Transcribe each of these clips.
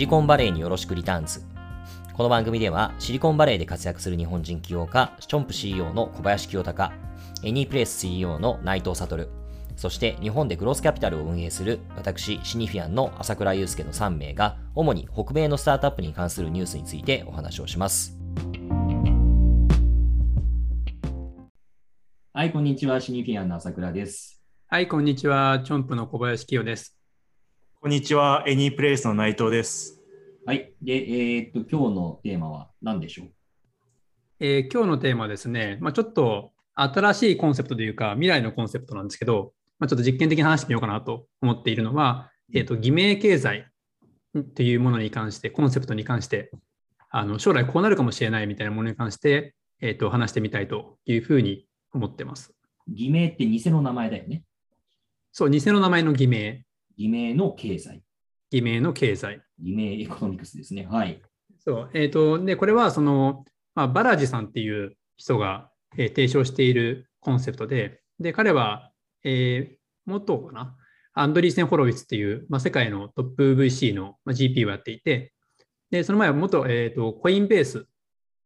シリコンバレーによろしくリターンズ。この番組ではシリコンバレーで活躍する日本人起業家、チョンプ CEO の小林清隆、エニープレイス CEO の内藤悟、そして日本でグロースキャピタルを運営する私、シニフィアンの朝倉祐介の3名が、主に北米のスタートアップに関するニュースについてお話をします。はい、こんにちは。シニフィアンの朝倉です。はい、こんにちは。チョンプの小林清です。こんにちは。エニープレイスの内藤です。はい。で、えー、っと、今日のテーマは何でしょう？えー、今日のテーマはですね、まあ、ちょっと新しいコンセプトというか、未来のコンセプトなんですけど、まあ、ちょっと実験的に話してみようかなと思っているのは、えー、っと、偽名経済っていうものに関して、コンセプトに関して、あの将来こうなるかもしれないみたいなものに関して、えー、っと話してみたいというふうに思ってます。偽名って偽の名前だよね。そう、偽の名前の偽名。偽名の経済。偽名の経済。偽名エコノミクスですね。はい。そう。えっ、ー、と、で、これは、その、まあ、バラジさんっていう人が、えー、提唱しているコンセプトで、で、彼は、えー、元かな、アンドリーセン・ホロウィツっていう、まあ、世界のトップ VC の、まあ、GP をやっていて、で、その前は元、えっ、ー、と、コインベースっ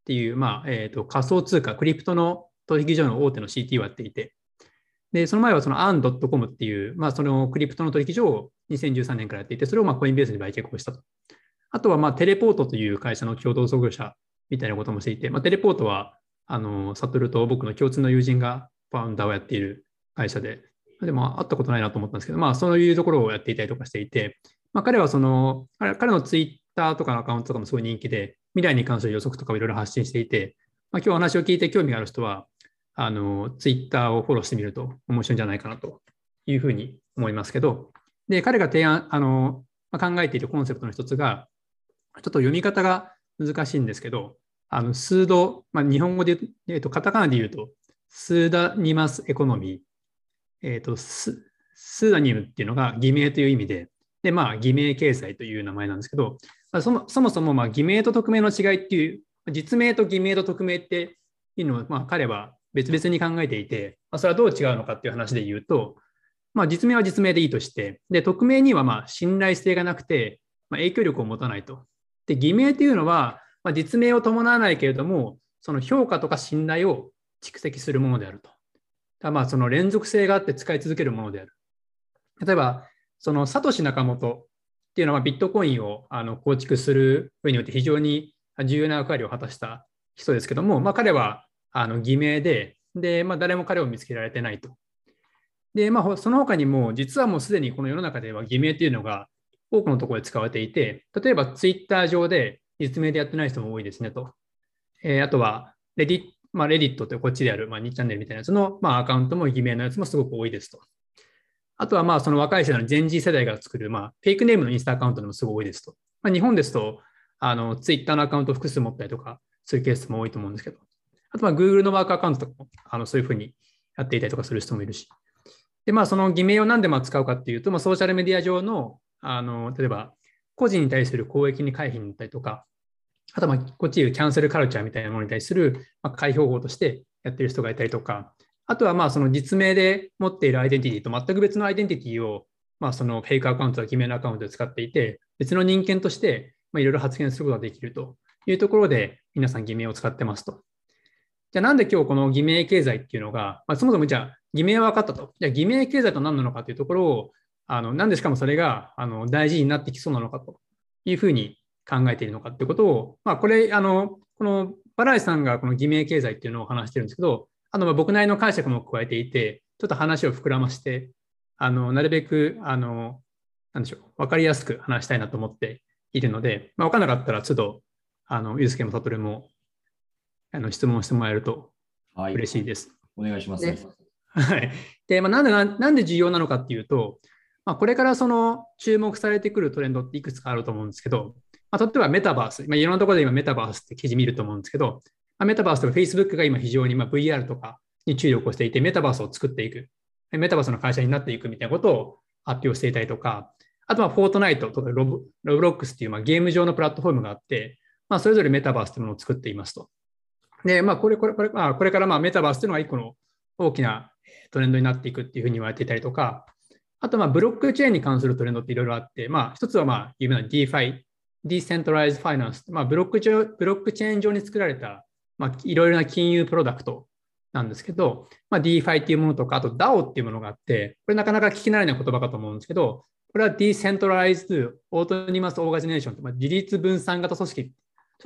ていう、まあ、えっ、ー、と、仮想通貨、クリプトの取引所の大手の CT をやっていて、で、その前はその AN.com っていう、まあ、そのクリプトの取引所を2013年からやっていて、それをまあコインベースに売却をしたと。あとはまあテレポートという会社の共同創業者みたいなこともしていて、まあ、テレポートは、あの、サトルと僕の共通の友人がファウンダーをやっている会社で、でも会ったことないなと思ったんですけど、まあそういうところをやっていたりとかしていて、まあ彼はその、彼のツイッターとかのアカウントとかもすごい人気で、未来に関する予測とかをいろいろ発信していて、まあ、今日お話を聞いて興味がある人は、あの、ツイッターをフォローしてみると面白いんじゃないかなというふうに思いますけど、で、彼が提案、あの、まあ、考えているコンセプトの一つが、ちょっと読み方が難しいんですけど、あの、数度、まあ、日本語で、えっ、と、カタカナで言うと、スーダニマスエコノミー、えっ、とス、スーダニムっていうのが偽名という意味で、で、まあ、偽名経済という名前なんですけど、まあ、そもそもそも、まあ、偽名と匿名の違いっていう、実名と偽名と匿名っていうのを、まあ、彼は別々に考えていて、まあ、それはどう違うのかっていう話で言うと、まあ、実名は実名でいいとして、で、匿名にはま信頼性がなくて、まあ、影響力を持たないと。で、偽名っていうのは、ま、実名を伴わないけれども、その評価とか信頼を蓄積するものであると。だまあ、その連続性があって使い続けるものである。例えば、そのサトシ・ナカモトっていうのはビットコインをあの構築する上において非常に重要な役割を果たした人ですけども、まあ、彼はあの偽名で、で、まあ、誰も彼を見つけられてないと。で、まあ、その他にも、実はもうすでにこの世の中では偽名というのが多くのところで使われていて、例えばツイッター上で実名でやってない人も多いですねと。えー、あとは、レディまあ、レディットというこっちである、まあ、2チャンネルみたいなやつの、まあ、アカウントも偽名のやつもすごく多いですと。あとは、まあ、その若い世代のジェンジ世代が作る、まあ、フェイクネームのインスタアカウントでもすごい多いですと。まあ、日本ですと、あの、ツイッターのアカウント複数持ったりとか、そういうケースも多いと思うんですけど。あとは Google のワークアカウントとかもあのそういうふうにやっていたりとかする人もいるし。で、まあ、その偽名を何でも使うかっていうと、まあ、ソーシャルメディア上の、あの例えば、個人に対する公益に回避になったりとか、あと、まあ、こっちいうキャンセルカルチャーみたいなものに対する、まあ、解放法としてやってる人がいたりとか、あとは、まあ、その実名で持っているアイデンティティと全く別のアイデンティティを、まあ、そのフェイクアカウントや偽名のアカウントで使っていて、別の人間として、まあ、いろいろ発言することができるというところで、皆さん偽名を使ってますと。じゃあなんで今日この偽名経済っていうのが、まあ、そもそもじゃあ偽名は分かったと。じゃあ偽名経済と何なのかというところを、あのなんでしかもそれがあの大事になってきそうなのかというふうに考えているのかということを、まあ、これ、あのこのバライさんがこの偽名経済っていうのを話してるんですけど、あの僕なりの解釈も加えていて、ちょっと話を膨らまして、あのなるべくあのなんでしょう、分かりやすく話したいなと思っているので、まあ、分からなかったら、都度、あの、ゆうすけもさとるもあの質問してもらえると嬉しいです。はい、お願いします。はい。で、まあ、なんでな、なんで重要なのかっていうと、まあ、これからその注目されてくるトレンドっていくつかあると思うんですけど、まあ、例えばメタバース、まあ、いろんなところで今メタバースって記事見ると思うんですけど、まあ、メタバースとか Facebook が今非常にまあ VR とかに注力をしていて、メタバースを作っていく、メタバースの会社になっていくみたいなことを発表していたりとか、あとはフォートナイトとかロブロブロックスっていうまあゲーム上のプラットフォームがあって、まあ、それぞれメタバースというものを作っていますと。で、まあ、これ、これ、これ、まあ、これからまあメタバースというのが一個の大きなトレンドになっていくっていうふうに言われていたりとか、あと、まあ、ブロックチェーンに関するトレンドっていろいろあって、まあ、一つは、まあ、有名な DeFi Decentralized Finance、まあ、ブロックチェブロックチェーン上に作られた、まあ、いろいろな金融プロダクトなんですけど、まあ、DeFi っていうものとか、あと DAO っていうものがあって、これなかなか聞き慣れない言葉かと思うんですけど、これは Decentralized Autonomous Organization、まあ、自立分散型組織、ちょ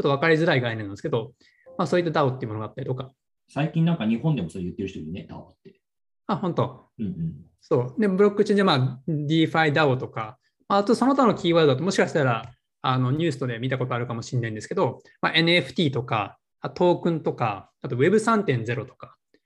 っと分かりづらい概念なんですけど、まあ、そういった DAO っていうものがあったりとか。最近なんか日本でもそう言ってる人いるね、DAO って。あ、本当。うんうん。そう。で、ブロックチェーンで、まあ、DeFi DAO とか、あとその他のキーワードだと、もしかしたらあのニュースとで見たことあるかもしれないんですけど、まあ、NFT とか、トークンとか、あと Web3.0 とかっ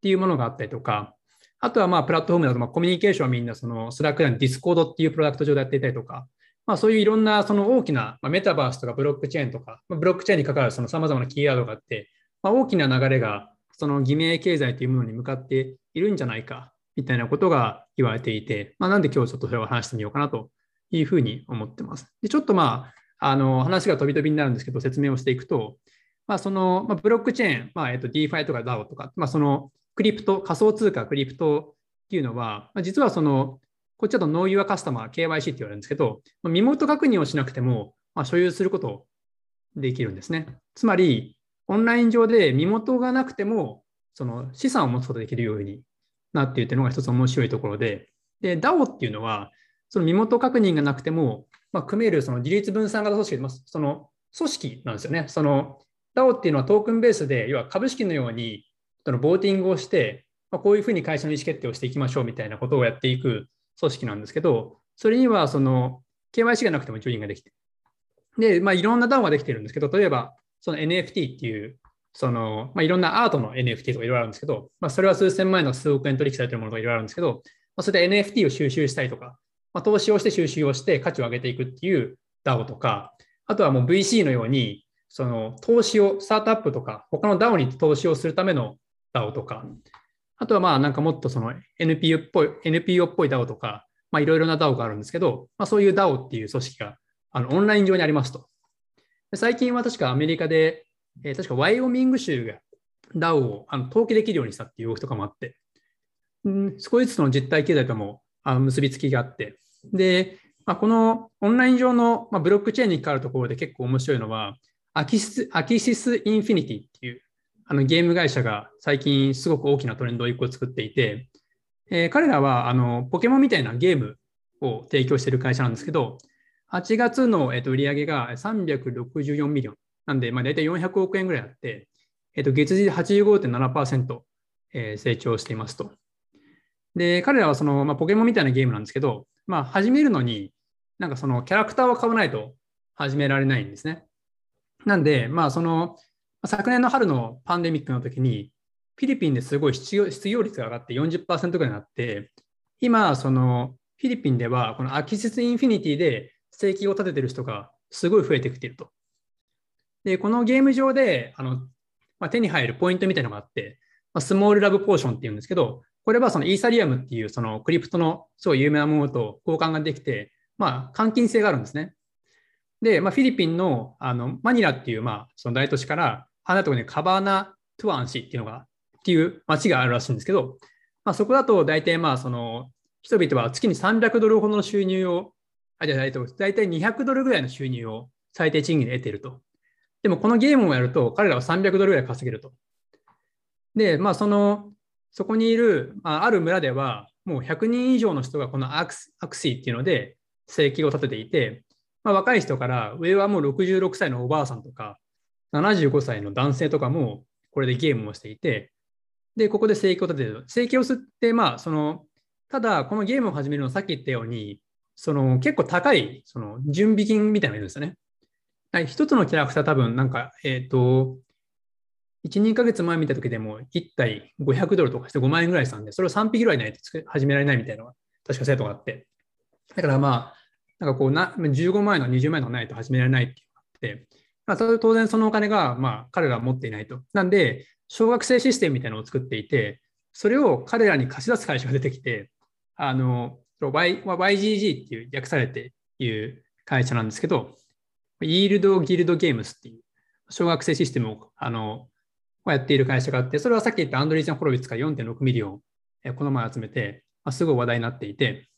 ていうものがあったりとか、あとはまあプラットフォームだとまあコミュニケーションはみんなそのスラックやディスコードっていうプロダクト上でやっていたりとか、まあ、そういういろんなその大きな、まあ、メタバースとかブロックチェーンとか、まあ、ブロックチェーンに関わるその様々なキーワードがあって、まあ、大きな流れがその偽名経済というものに向かっているんじゃないかみたいなことが言われていて、まあ、なんで今日ちょっとそれを話してみようかなというふうに思ってます。でちょっとまあ、あの話が飛び飛びになるんですけど、説明をしていくと、まあ、その、まあ、ブロックチェーン、まあえっと、DeFi とか DAO とか、まあ、そのクリプト、仮想通貨、クリプトっていうのは、まあ、実はその、こっちだと Know Your Customer、KYC って言われるんですけど、身元確認をしなくても、まあ、所有することできるんですね。つまり、オンライン上で身元がなくても、その資産を持つことができるようになっているというのが一つ面白いところで、で、DAO っていうのは、その身元確認がなくても、まあ、組めるその自立分散型組織、その組織なんですよね。その DAO っていうのはトークンベースで、要は株式のようにそのボーティングをして、まあ、こういうふうに会社の意思決定をしていきましょうみたいなことをやっていく組織なんですけど、それにはその KYC がなくてもジョインができて、で、まあ、いろんな DAO ができてるんですけど、例えばその NFT っていうその、まあ、いろんなアートの NFT とかいろいろあるんですけど、まあ、それは数千万円の数億円取引されてるものがいろいろあるんですけど、まあ、それで NFT を収集したりとか、まあ、投資をして収集をして価値を上げていくっていう DAO とか、あとはもう VC のように、その投資を、スタートアップとか、他の DAO に投資をするための DAO とか、あとはまあなんかもっとその NPO っぽい、NPO っぽい DAO とか、まあいろいろな DAO があるんですけど、まあそういう DAO っていう組織があのオンライン上にありますと。最近は確かアメリカで、えー、確かワイオミング州が DAO をあの登記できるようにしたっていう動きとかもあって、うん、少しずつの実体経済ともあの結びつきがあって、で、まあ、このオンライン上の、まあ、ブロックチェーンに関わるところで結構面白いのは、アキシスアキシスインフィニティっていうあのゲーム会社が最近すごく大きなトレンドを1個作っていて、えー、彼らはあのポケモンみたいなゲームを提供している会社なんですけど、8月の、えー、と売上が364 million。なんで、まあ、大体400億円ぐらいあって、えっと、月次で85.7%、えー、成長していますと。で、彼らはその、まあ、ポケモンみたいなゲームなんですけど、まあ、始めるのに、なんかそのキャラクターを買わないと始められないんですね。なんで、まあ、その、昨年の春のパンデミックの時に、フィリピンですごい失業率が上がって40%ぐらいになって、今、そのフィリピンでは、このアキシスインフィニティで生計を立ててる人がすごい増えてきていると。で、このゲーム上で、あの、まあ、手に入るポイントみたいなのがあって、まあ、 Smooth Love Potion っていうんですけど、これはそのイーサリアムっていうそのクリプトのすごい有名なものと交換ができて、まあ、換金性があるんですね。で、まあ、フィリピンのあのマニラっていう、まあ、その大都市から離れたところにカバナトゥアン市っていうのが、っていう町があるらしいんですけど、まあ、そこだと大体まあその人々は月に300ドルほどの収入を、あ、じゃあ大体200ドルぐらいの収入を最低賃金で得ていると。でもこのゲームをやると彼らは300ドルぐらい稼げると。で、まあその、そこにいる、まあ、ある村ではもう100人以上の人がこのアクアクシーっていうので生計を立てていて、まあ、若い人から上はもう66歳のおばあさんとか75歳の男性とかもこれでゲームをしていて、で、ここで生計を立てる。生計を吸って、まあ、その、ただ、このゲームを始めるのさっき言ったように、その結構高いその準備金みたいなのがいるんですよね。はい、一つのキャラクター多分なんか、えっ、ー、と、1、2ヶ月前見た時でも1体500ドルとかして5万円ぐらいしたんで、それを3匹ぐらいないと始められないみたいなのが確か生徒があって。だからまあ、なんかこうな、15万円の20万円のないと始められないっていうのがあって、まあ、当然そのお金がまあ彼らは持っていないと。なんで、奨学生システムみたいなのを作っていて、それを彼らに貸し出す会社が出てきて、あの、y YGG っていう略されている会社なんですけど、イールド・ギルド・ゲームスっていう奨学生システムをあのやっている会社があって、それはさっき言ったアンドリーゼン・ホロビッツが4.6 millionこの前集めて、まあ、すごい話題になっていて、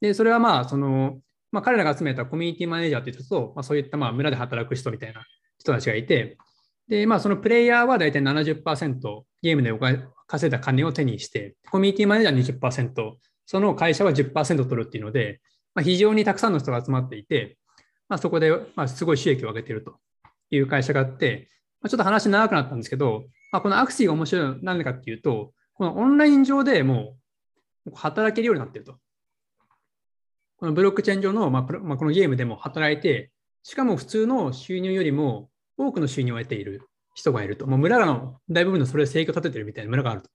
で、それはまあ、その、まあ、彼らが集めたコミュニティマネージャーという人と、まあ、そういったまあ村で働く人みたいな人たちがいて、で、まあ、そのプレイヤーは大体70%ゲームで稼いだ金を手にして、コミュニティマネージャー20%、その会社は10%取るっていうので、まあ、非常にたくさんの人が集まっていて、まあ、そこでまあすごい収益を上げているという会社があって、まあ、ちょっと話長くなったんですけど、まあ、このアクシーが面白いのは何かっていうと、このオンライン上でもう働けるようになっていると。このブロックチェーン上の、まあ、まあ、このゲームでも働いて、しかも普通の収入よりも多くの収入を得ている人がいると。もう村の大部分のそれを制御立ててるみたいな村があると。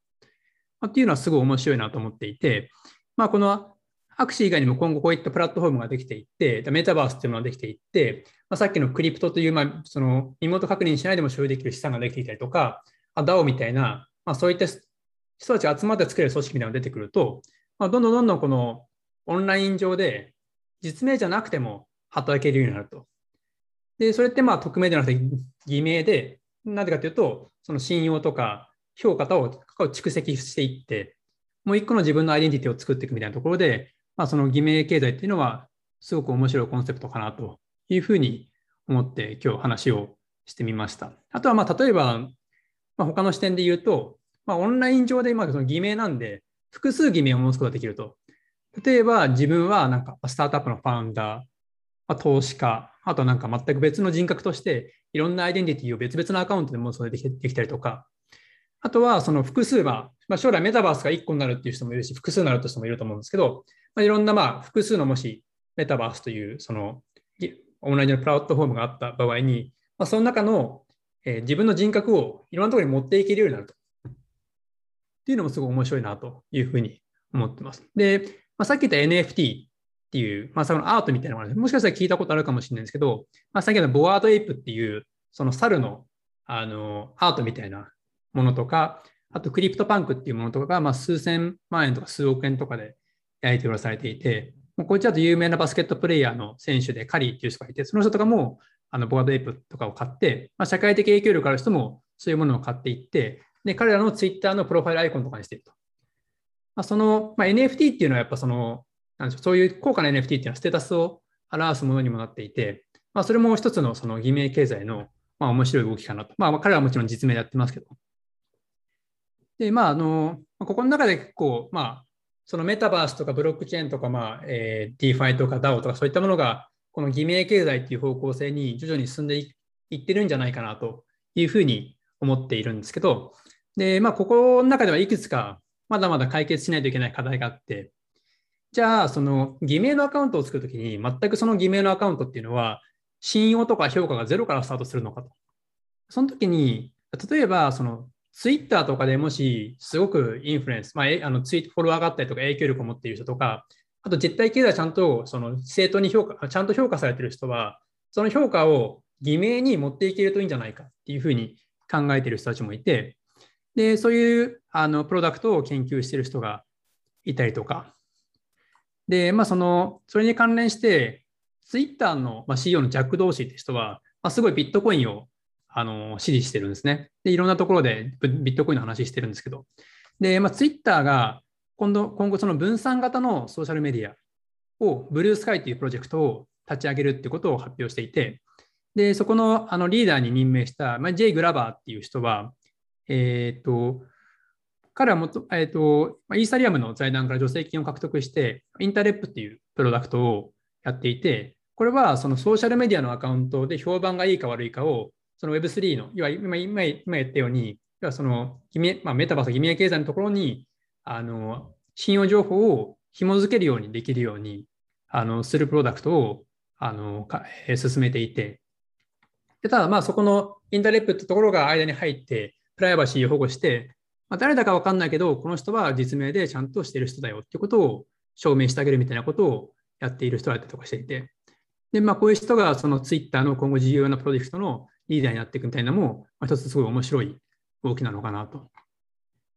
まあ、っていうのはすごい面白いなと思っていて、まあ、このアクシー以外にも今後こういったプラットフォームができていって、メタバースっていうものができていって、まあ、さっきのクリプトという、まあ、その身元確認しないでも所有できる資産ができていたりとか、DAO みたいな、まあ、そういった人たちが集まって作れる組織みたいなのが出てくると、まあ、どんどんどんどんこのオンライン上で実名じゃなくても働けるようになると。で、それってまあ匿名ではなくて偽名で、なぜかというと、その信用とか評価を蓄積していって、もう一個の自分のアイデンティティを作っていくみたいなところで、まあ、その偽名経済っていうのはすごく面白いコンセプトかなというふうに思って今日話をしてみました。あとはまあ例えば、まあ、他の視点で言うと、まあ、オンライン上で今その偽名なんで複数偽名を持つことができると。例えば自分はなんかスタートアップのファウンダー、投資家、あとなんか全く別の人格としていろんなアイデンティティを別々のアカウントで持つことができたりとか、あとはその複数は、まあ、将来メタバースが1個になるっていう人もいるし、複数になるという人もいると思うんですけど、まあ、いろんなまあ複数のもしメタバースというそのオンラインのプラットフォームがあった場合に、まあ、その中の、えー、自分の人格をいろんなところに持っていけるようになると。っていうのもすごい面白いなというふうに思ってます。で、まあ、さっき言った NFT っていう、まあ、そのアートみたいなものもしかしたら聞いたことあるかもしれないんですけど、まあ、さっきのボワードエイプっていう、その猿のあのアートみたいなものとか、あとクリプトパンクっていうものとかが、まあ、数千万円とか数億円とかでやり取りされていて、こっちだと有名なバスケットプレイヤーの選手でカリーっていう人がいて、その人とかもあのボアードエイプとかを買って、まあ、社会的影響力ある人もそういうものを買っていって、で彼らのツイッターのプロファイルアイコンとかにしていると。まあ、その、まあ、NFT っていうのはやっぱその、なんでしょう、そういう高価な NFT っていうのはステータスを表すものにもなっていて、まあ、それも一つのその偽名経済の、まあ、面白い動きかなと。まあ、彼らはもちろん実名でやってますけど。で、まあ、あの、ここの中で結構、まあ、そのメタバースとかブロックチェーンとか、まあ、えー、DeFi とか DAO とかそういったものが、この偽名経済っていう方向性に徐々に進んでいってるんじゃないかなというふうに思っているんですけど、で、まあ、ここの中ではいくつかまだまだ解決しないといけない課題があって、じゃあ、その偽名のアカウントを作るときに、全くその偽名のアカウントっていうのは、信用とか評価がゼロからスタートするのかと。その時に、例えば、そのツイッターとかでもし、すごくインフルエンス、まあ、あのツイートフォロワーがあったりとか影響力を持っている人とか、あと実体経済ちゃんとその正当に評価、ちゃんと評価されている人は、その評価を偽名に持っていけるといいんじゃないかっていうふうに考えている人たちもいて、で、そういうあのプロダクトを研究している人がいたりとか、で、まあ、その、それに関連して、ツイッターの CEO のジャック・ドーシーって人は、まあ、すごいビットコインをあの支持してるんですね。で、いろんなところでビットコインの話してるんですけど、で、まあ、ツイッターが今度、今後その分散型のソーシャルメディアを、ブルースカイというプロジェクトを立ち上げるってことを発表していて、で、そこのあのリーダーに任命した、まあ、ジェイ・グラバーっていう人は、えっ、ー、と、彼はもと、えっ、ー、と、イーサリアムの財団から助成金を獲得して、インタレップっていうプロダクトをやっていて、これはそのソーシャルメディアのアカウントで評判がいいか悪いかを、その Web3 の、いわゆる今今言ったように、そのまあ、メタバース、偽名経済のところにあの信用情報を紐付けるようにできるようにあのするプロダクトをあのか進めていて、でただ、まあ、そこのインタレップってところが間に入って、プライバシーを保護して、まあ、誰だか分かんないけど、この人は実名でちゃんとしてる人だよってことを証明してあげるみたいなことをやっている人だったりとかしていて、で、まあ、こういう人がそのツイッターの今後重要なプロジェクトのリーダーになっていくみたいなのも、まあ、一つすごい面白い動きなのかなと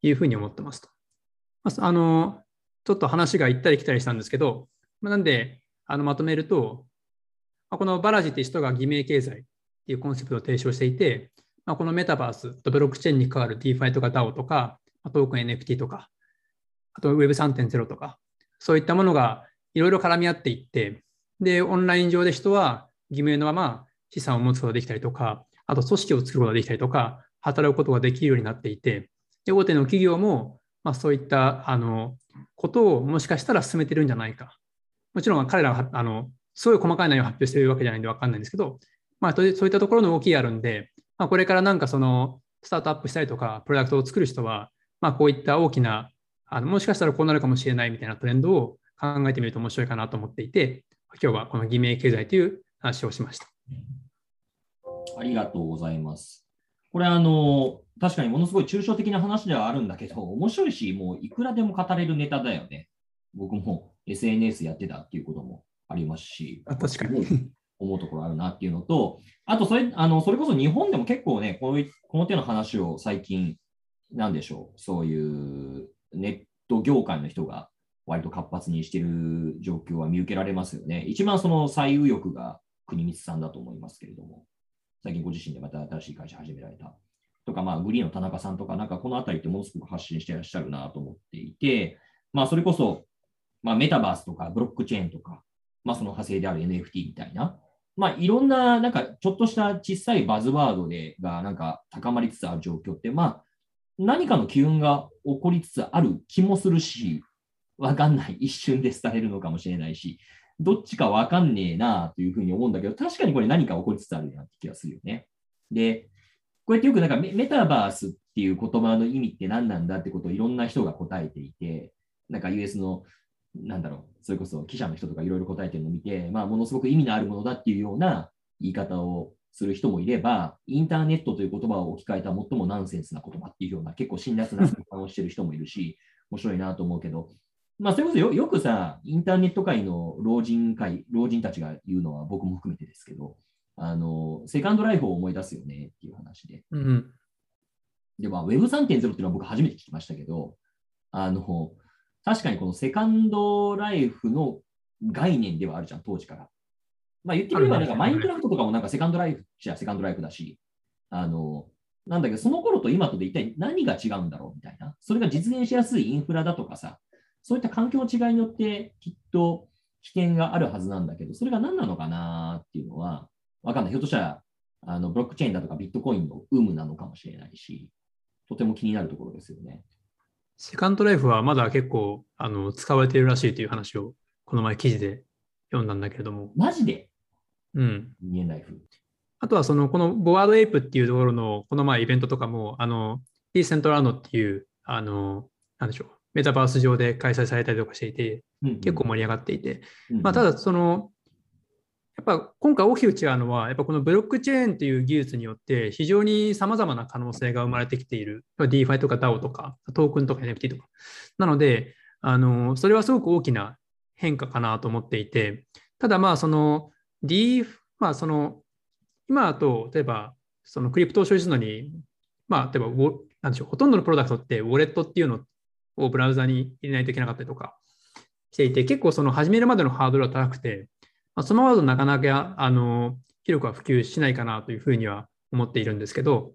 いうふうに思ってますと。まあ、あの、ちょっと話が行ったり来たりしたんですけど、まあ、なんで、あのまとめると、まあ、このバラジっていう人が偽名経済っていうコンセプトを提唱していて、まあ、このメタバースとブロックチェーンに関わる DeFi とか DAO とか、トークン NFT とか、あと Web3.0 とか、そういったものがいろいろ絡み合っていって、で、オンライン上で人は義務のまま資産を持つことができたりとか、あと組織を作ることができたりとか、働くことができるようになっていて、で大手の企業も、まあ、そういったあのことをもしかしたら進めてるんじゃないか。もちろん彼らがあのすごい細かい内容を発表してるわけじゃないんで分かんないんですけど、まあ、そういったところの動きがあるんで、まあ、これからなんかそのスタートアップしたりとか、プロダクトを作る人は、まあ、こういった大きなあの、もしかしたらこうなるかもしれないみたいなトレンドを考えてみると面白いかなと思っていて、今日はこの偽名経済という話をしました。ありがとうございます。これあの、確かにものすごい抽象的な話ではあるんだけど、面白いし、もういくらでも語れるネタだよね。僕も SNS やってたっていうこともありますし、あ確かに。思うところあるなっていうのと、あとそれ、あのそれこそ日本でも結構ね、こういこの手の話を最近、なんでしょう、そういうネット業界の人が割と活発にしている状況は見受けられますよね。一番その最右翼が国光さんだと思いますけれども、最近ご自身でまた新しい会社始められた。とか、まあ、グリーンの田中さんとか、なんかこのあたりってものすごく発信してらっしゃるなと思っていて、まあ、それこそ、まあ、メタバースとかブロックチェーンとか、まあ、その派生である NFT みたいな、まあ、いろんな、なんか、ちょっとした小さいバズワードでが、なんか、高まりつつある状況って、まあ、何かの機運が起こりつつある気もするし、わかんない。一瞬で伝えるのかもしれないし、どっちかわかんねえなというふうに思うんだけど、確かにこれ何か起こりつつあるなって気がするよね。で、こうやってよくなんかメタバースっていう言葉の意味って何なんだってことをいろんな人が答えていて、なんか US の、なんだろう、それこそ記者の人とかいろいろ答えてるのを見て、まあ、ものすごく意味のあるものだっていうような言い方をする人もいれば、インターネットという言葉を置き換えた最もナンセンスな言葉っていうような結構辛辣な批判をしてる人もいるし、面白いなと思うけど、まあ、それこそよよくさ、インターネット界の老人会、老人たちが言うのは僕も含めてですけど、あの、セカンドライフを思い出すよねっていう話で。うん、で、まあ、Web3.0 っていうのは僕初めて聞きましたけど、あの、確かにこのセカンドライフの概念ではあるじゃん、当時から。まあ言ってみれば、なんかマインクラフトとかもなんかセカンドライフじゃセカンドライフだし、あの、なんだけど、その頃と今とで一体何が違うんだろうみたいな。それが実現しやすいインフラだとかさ、そういった環境の違いによってきっと危険があるはずなんだけど、それが何なのかなっていうのは、わかんない。ひょっとしたら、あのブロックチェーンだとかビットコインの有無なのかもしれないし、とても気になるところですよね。セカンドライフはまだ結構あの使われているらしいという話をこの前記事で読んだんだけれども。マジで？うん。人間ライフ。あとはそのこのボワードエイプっていうところのこの前イベントとかも、あの、ディーセントランドっていう、あの、なんでしょう、メタバース上で開催されたりとかしていて、結構盛り上がっていて、まあ、ただそのやっぱ今回大きく違うのは、やっぱこのブロックチェーンという技術によって非常に様々な可能性が生まれてきている。DeFi とか DAO とかトークンとか NFT とか。なので、あの、それはすごく大きな変化かなと思っていて、ただまあその D、まあその、今だと例えばそのクリプトを所有するのに、まあ例えばなんでしょう、ほとんどのプロダクトってウォレットっていうのをブラウザに入れないといけなかったりとかしていて、結構その始めるまでのハードルは高くて、まあ、そのままだとなかなかあの広くは普及しないかなというふうには思っているんですけど、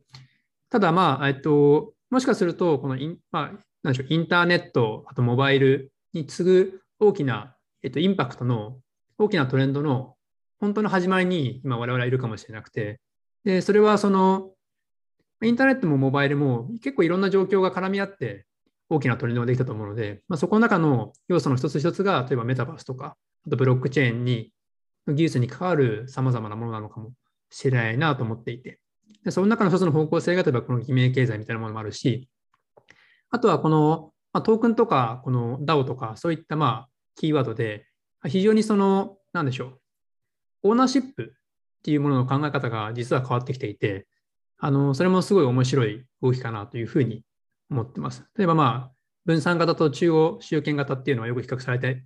ただ、まあ、えっと、もしかすると、このイン,、まあ、なんでしょうインターネット、あとモバイルに次ぐ大きな、えっと、インパクトの大きなトレンドの本当の始まりに今我々はいるかもしれなくて、でそれはそのインターネットもモバイルも結構いろんな状況が絡み合って大きなトレンドができたと思うので、まあ、そこの中の要素の一つ一つが例えばメタバースとか、あとブロックチェーンに技術に関わるさまざまなものなのかもしれないなと思っていて、でその中の一つの方向性が、例えばこの偽名経済みたいなものもあるし、あとはこの、まあ、トークンとか、この DAO とか、そういったまあキーワードで、非常にその、なんでしょう、オーナーシップっていうものの考え方が実は変わってきていて、あのそれもすごい面白い動きかなというふうに思ってます。例えばまあ、分散型と中央集権型っていうのはよく比較されて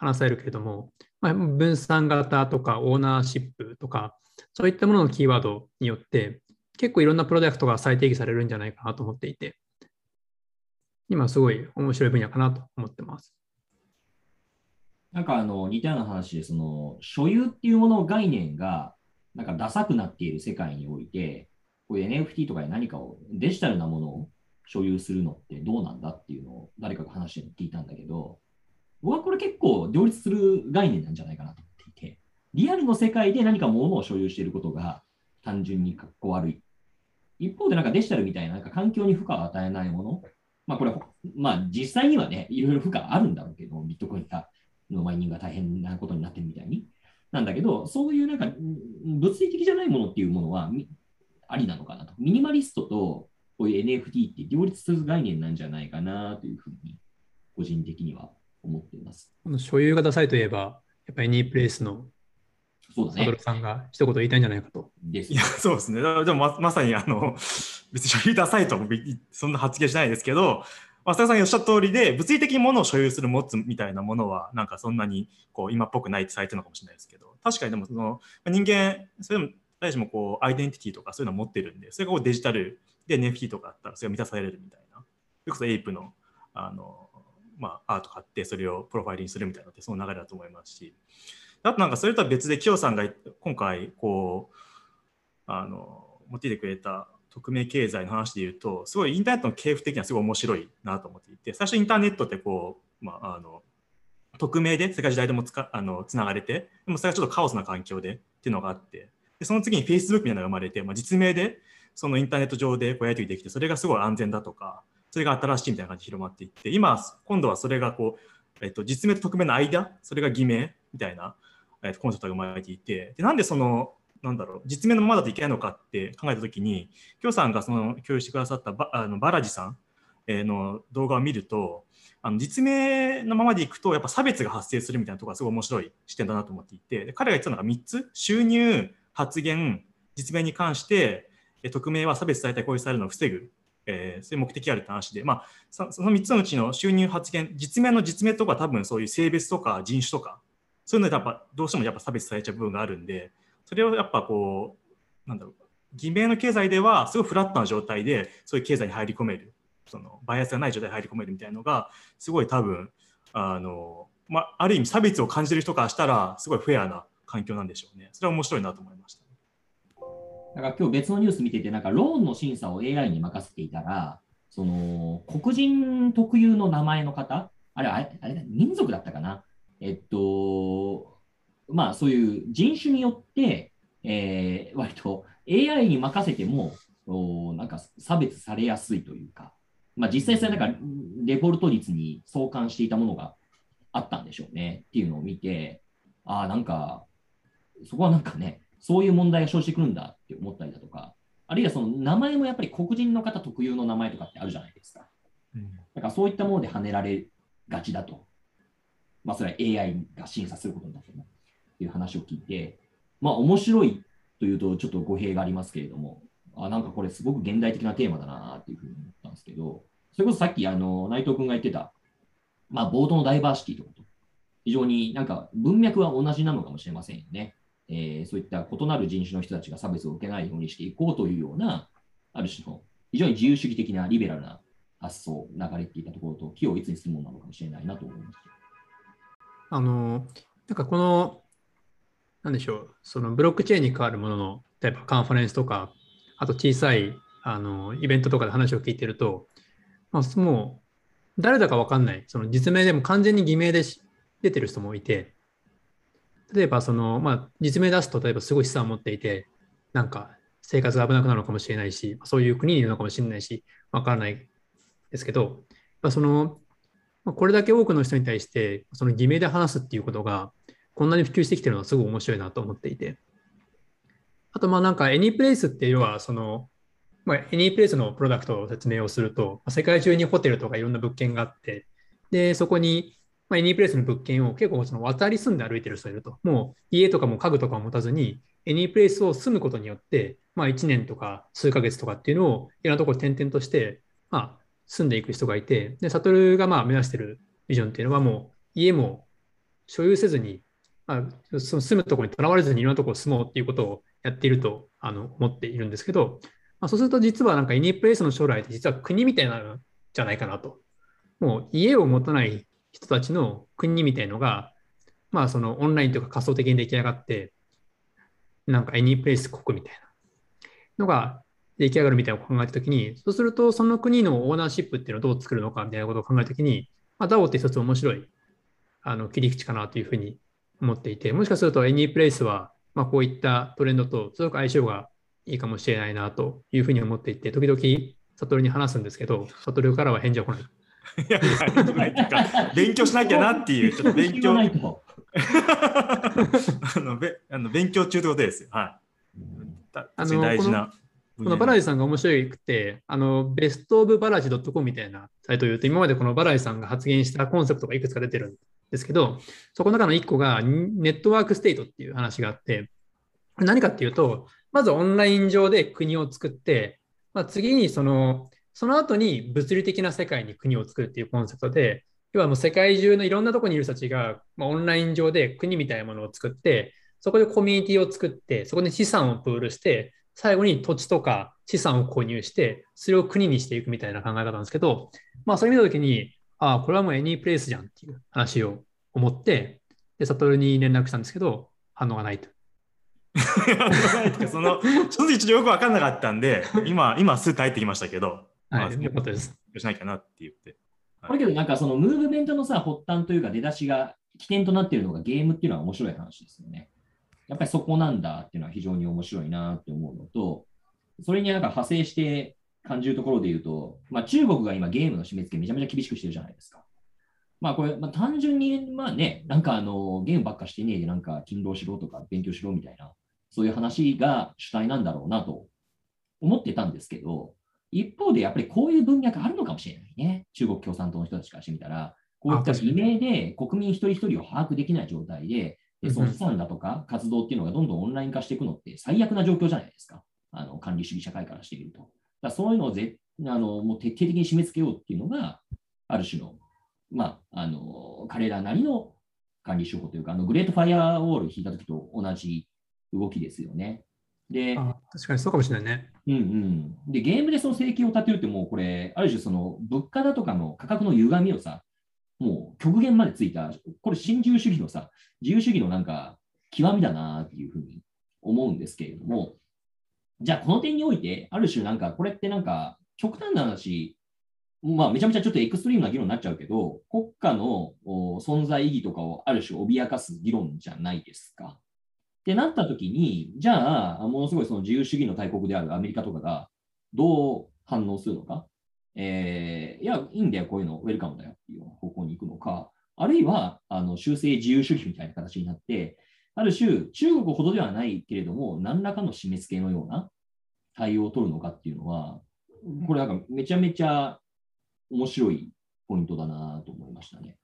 話されるけれども、まあ、分散型とかオーナーシップとか、そういったもののキーワードによって、結構いろんなプロダクトが再定義されるんじゃないかなと思っていて、今すごい面白い分野かなと思ってます。なんかあの似たような話で、その所有っていうもの概念がなんかダサくなっている世界において、こういう NFT とかで何かをデジタルなものを所有するのってどうなんだっていうのを誰かが話して聞いたんだけど、僕はこれ結構両立する概念なんじゃないかなと思っていて、リアルの世界で何か物を所有していることが単純にかっこ悪い。一方でなんかデジタルみたいななんか環境に負荷を与えないもの。まあこれ、まあ実際にはね、いろいろ負荷あるんだろうけど、ビットコインがのマイニングが大変なことになってるみたいに。なんだけど、そういうなんか物理的じゃないものっていうものはありなのかなと。ミニマリストとこういう NFT って両立する概念なんじゃないかなというふうに、個人的には思っています。この所有型サイトといえば、やっぱり Any プレイスのそうですね。サドルさんが一言言いたいんじゃないかと。いや、そうですね。でもままさにあの、別に所有型サイトもそんな発言しないですけど、浅田さんがおっしゃった通りで、物理的にものを所有する、持つみたいなものは、なんかそんなにこう今っぽくないってされてるのかもしれないですけど、確かにでもその人間、それでも誰しもこうアイデンティティとかそういうのを持ってるんで、それがこうデジタルで NFT とかあったらそれが満たされるみたいな。それこそエイプのあの、まあ、アート買ってそれをプロファイルにするみたいなってその流れだと思いますし、あとなんかそれとは別で、キヨさんが今回こう、あの、持ってきてくれた匿名経済の話で言うと、すごいインターネットの系譜的にはすごい面白いなと思っていて、最初インターネットってこう、まあ、あの、匿名で世界時代でもつかあのつながれて、でもそれがちょっとカオスな環境でっていうのがあって、でその次に Facebook みたいなのが生まれて、まあ、実名でそのインターネット上でこうやり取りできて、それがすごい安全だとか、それが新しいみたいな感じで広まっていって、今、今度はそれがこう、えっと、実名と匿名の間、それが偽名みたいな、えっと、コンセプトが生まれていて、でなんでその、なんだろう、実名のままだといけないのかって考えたときに、京さんがその共有してくださったバあのバラジさんの動画を見ると、あの実名のままでいくと、やっぱ差別が発生するみたいなところがすごい面白い視点だなと思っていて、彼が言ってたのが3つ、収入、発言、実名に関して、匿名は差別されたり攻撃されるのを防ぐ、えー、そういう目的あるって話で、まあ、その3つのうちの収入、発言、実名の実名とか多分そういう性別とか人種とか、そういうのでやっぱどうしてもやっぱ差別されちゃう部分があるんで、それをやっぱこう、なんだろう、偽名の経済ではすごいフラットな状態でそういう経済に入り込める、そのバイアスがない状態に入り込めるみたいなのが、すごい多分、あの、まあ、ある意味差別を感じる人からしたら、すごいフェアな環境なんでしょうね。それは面白いなと思いました。だから今日別のニュース見てて、なんかローンの審査を AI に任せていたら、その黒人特有の名前の方、あれ、あれ、あれ民族だったかな？えっと、まあそういう人種によって、えー、割と AI に任せても、おなんか差別されやすいというか、まあ実際それなんかデフォルト率に相関していたものがあったんでしょうね。っていうのを見て、ああ、なんか、そこはなんかね、そういう問題が生じてくるんだって思ったりだとか、あるいはその名前もやっぱり黒人の方特有の名前とかってあるじゃないですか。うん、だからそういったもので跳ねられがちだと。まあそれは AI が審査することになってるっていう話を聞いて、まあ面白いというとちょっと語弊がありますけれども、あなんかこれすごく現代的なテーマだなっていうふうに思ったんですけど、それこそさっきあの内藤君が言ってた、まあ、ボードのダイバーシティとかと、非常になんか文脈は同じなのかもしれませんよね。えー、そういった異なる人種の人たちが差別を受けないようにしていこうというような、ある種の非常に自由主義的なリベラルな発想、流れていたところと、気をいつにするものなのかもしれないなと思います。あの、なんかこの、なんでしょう、そのブロックチェーンに関わるものの、例えばカンファレンスとか、あと小さいあのイベントとかで話を聞いてると、まあ、もう誰だか分かんない、その実名でも完全に偽名で出てる人もいて、例えばその、まあ、実名出すと、例えばすごい資産を持っていて、なんか生活が危なくなるのかもしれないし、そういう国にいるのかもしれないし、わからないですけど、まあ、その、まあ、これだけ多くの人に対して、その偽名で話すっていうことが、こんなに普及してきてるのはすごい面白いなと思っていて。あと、まあなんか、AnyPlace っていうのは、その、まあ、AnyPlace のプロダクトを説明をすると、世界中にホテルとかいろんな物件があって、で、そこにまあ、エニープレイスの物件を結構その渡り住んで歩いてる人いると。もう家とかも家具とかも持たずに、エニープレイスを住むことによって、まあ、1年とか数ヶ月とかっていうのをいろんなところ転々として、まあ、住んでいく人がいて、で、サトルがまあ目指してるビジョンっていうのはもう家も所有せずに、まあ、その住むところにとらわれずにいろんなところ住もうっていうことをやっているとあの思っているんですけど、まあ、そうすると実はなんかエニープレイスの将来って実は国みたいなのじゃないかなと。もう家を持たない人たちの国みたいのが、まあそのオンラインというか仮想的に出来上がって、なんかエニープレイス国みたいなのが出来上がるみたいなのを考えたときに、そうするとその国のオーナーシップっていうのをどう作るのかみたいなことを考えたときに、まあ、DAO って一つ面白いあの切り口かなというふうに思っていて、もしかすると AnyPlace は、まあ、こういったトレンドとすごく相性がいいかもしれないなというふうに思っていて、時々、悟りに話すんですけど、悟りからは返事は来ない。い やいや、ないっていうか、勉強しなきゃなっていう、ちょっと勉強。あのべあの勉強中ってことですよ。はい。あの大事な。このバラジさんが面白くて、あのベストオブバラジ .com みたいなサイトを言うと、今までこのバラジさんが発言したコンセプトがいくつか出てるんですけど、そこの中の1個が Network State っていう話があって、何かっていうと、まずオンライン上で国を作って、まあ、次にその、その後に物理的な世界に国を作るっていうコンセプトで、要はもう世界中のいろんなところにいる人たちが、まあ、オンライン上で国みたいなものを作って、そこでコミュニティを作って、そこで資産をプールして、最後に土地とか資産を購入して、それを国にしていくみたいな考え方なんですけど、まあ、それ見たときに、ああ、これはもうエニープレイスじゃんっていう話を思って、で、サトルに連絡したんですけど、反応がないと。その、ちょっと一度よく分かんなかったんで、今、今すぐ帰ってきましたけど、はい、よかったです。しないかなって言って。これけどなんかそのムーブメントのさ、発端というか出だしが起点となっているのがゲームっていうのは面白い話ですよね。やっぱりそこなんだっていうのは非常に面白いなって思うのと、それになんか派生して感じるところで言うと、まあ、中国が今ゲームの締め付けめちゃめちゃ厳しくしてるじゃないですか。まあこれ、まあ、単純に、まあね、なんかあのゲームばっかしてねえで、なんか勤労しろとか勉強しろみたいな、そういう話が主体なんだろうなと思ってたんですけど、一方でやっぱりこういう文脈あるのかもしれないね。中国共産党の人たちからしてみたら、こういった偽名で国民一人一人を把握できない状態で、でその資産だとか活動っていうのがどんどんオンライン化していくのって最悪な状況じゃないですか。あの管理主義社会からしてみると。だそういうのをぜあのもう徹底的に締め付けようっていうのが、ある種の、まあ、あの彼らなりの管理手法というか、あのグレートファイアウォール引いた時と同じ動きですよね。で、確かにそうかもしれないね。うんうん。で、ゲームでその請求を立てるってもうこれ、ある種その物価だとかの価格の歪みをさ、もう極限までついた、これ新自由主義のさ、自由主義のなんか極みだなっていうふうに思うんですけれども、じゃあこの点において、ある種なんかこれってなんか極端な話、まあめちゃめちゃちょっとエクストリームな議論になっちゃうけど、国家の存在意義とかをある種脅かす議論じゃないですか。ってなった時に、じゃあ、ものすごいその自由主義の大国であるアメリカとかがどう反応するのか、えー、いや、いいんだよ、こういうの、ウェルカムだよっていう方向に行くのか、あるいは、あの修正自由主義みたいな形になって、ある種、中国ほどではないけれども、何らかの締め付けのような対応を取るのかっていうのは、これなんかめちゃめちゃ面白いポイントだなと思いましたね。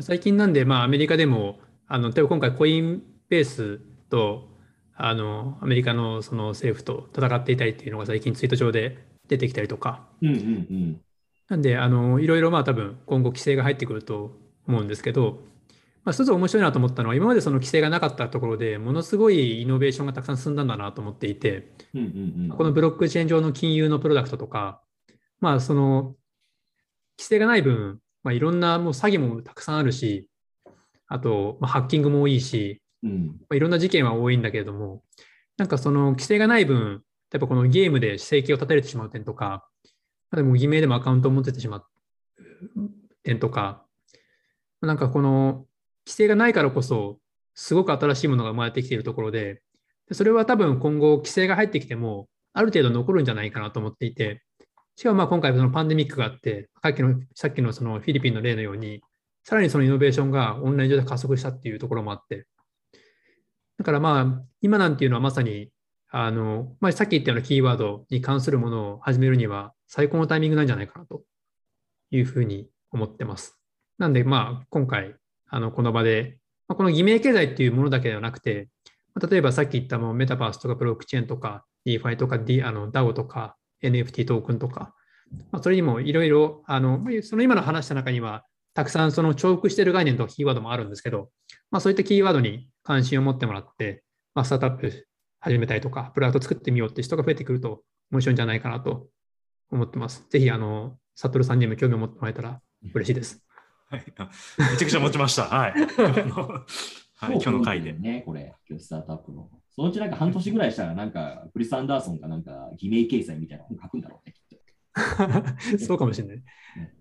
最近なんで、まあ、アメリカでも、あの例えば今回コインベースとあのアメリカのその政府と戦っていたりっていうのが最近ツイート上で出てきたりとか、うんうんうん、なんであのいろいろまあ多分今後規制が入ってくると思うんですけど、まあ、一つ面白いなと思ったのは今までその規制がなかったところでものすごいイノベーションがたくさん進んだんだなと思っていて、うんうんうん、このブロックチェーン上の金融のプロダクトとか、まあ、その規制がない分、まあ、いろんなもう詐欺もたくさんあるしあと、まあ、ハッキングも多いしうん。まあ、いろんな事件は多いんだけれども、なんかその規制がない分、例えばこのゲームで生計を立てれてしまう点とか、あでも偽名でもアカウントを持っててしまう点とか、なんかこの規制がないからこそ、すごく新しいものが生まれてきているところで、それは多分今後規制が入ってきても、ある程度残るんじゃないかなと思っていて、しかもまあ今回そのパンデミックがあって、さっきのさっきのそのフィリピンの例のように、さらにそのイノベーションがオンライン上で加速したっていうところもあって、だからまあ、今なんていうのはまさに、あの、まあ、さっき言ったようなキーワードに関するものを始めるには最高のタイミングなんじゃないかなというふうに思ってます。なんで、まあ、今回、あの、この場で、まあ、この偽名経済っていうものだけではなくて、例えばさっき言ったもメタバースとかブロックチェーンとか DeFi とか、D、あの DAO とか NFT トークンとか、まあ、それにもいろいろ、あの、その今の話した中には、たくさんその重複している概念とキーワードもあるんですけど、まあ、そういったキーワードに関心を持ってもらって、まあ、スタートアップ始めたりとか、プロダクト作ってみようって人が増えてくると面白いんじゃないかなと思ってます。ぜひ、あの、サトルさんにも興味を持ってもらえたら嬉しいです。はい、めちゃくちゃ持ちました。はい。はい、今日の回で。ね、これ、今日スタートアップの。そのうちなんか半年ぐらいしたら、なんか、クリス・アンダーソンがなんか、偽名掲載みたいな本書くんだろうね、きっと。そうかもしれない。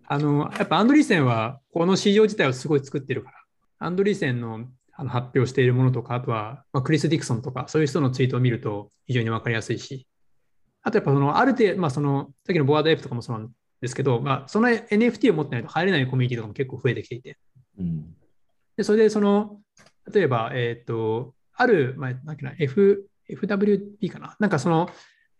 あの、やっぱアンドリーセンはこの市場自体をすごい作ってるから、アンドリーセンのあの発表しているものとか、あとは、まあ、クリス・ディクソンとか、そういう人のツイートを見ると非常に分かりやすいし、あとやっぱその、ある程度、まあ、その、さっきのボワードエイプとかもそうなんですけど、まあ、その NFT を持ってないと入れないコミュニティとかも結構増えてきていて、うん。でそれでその、例えば、えっ、と、ある、まあ、なんだっけな、F、FWP かな？なんかその、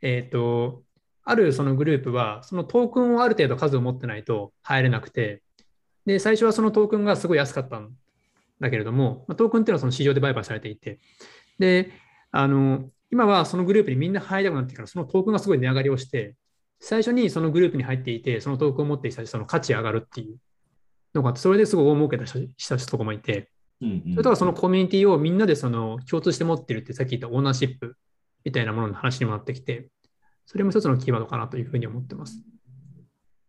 えっ、と、あるそのグループは、そのトークンをある程度数を持ってないと入れなくて、で、最初はそのトークンがすごい安かったんだけれども、まあトークンっていうのはその市場で売買されていて、で、あの、今はそのグループにみんな入りたくなってから、そのトークンがすごい値上がりをして、最初にそのグループに入っていて、そのトークンを持っていた人たちその価値上がるっていうのがあって、それですごい大儲けた人人たちとかもいて、うんそれとはそのコミュニティをみんなでその共通して持ってるってさっき言ったオーナーシップみたいなものの話にもなってきて、それも一つのキーワードかなというふうに思ってます。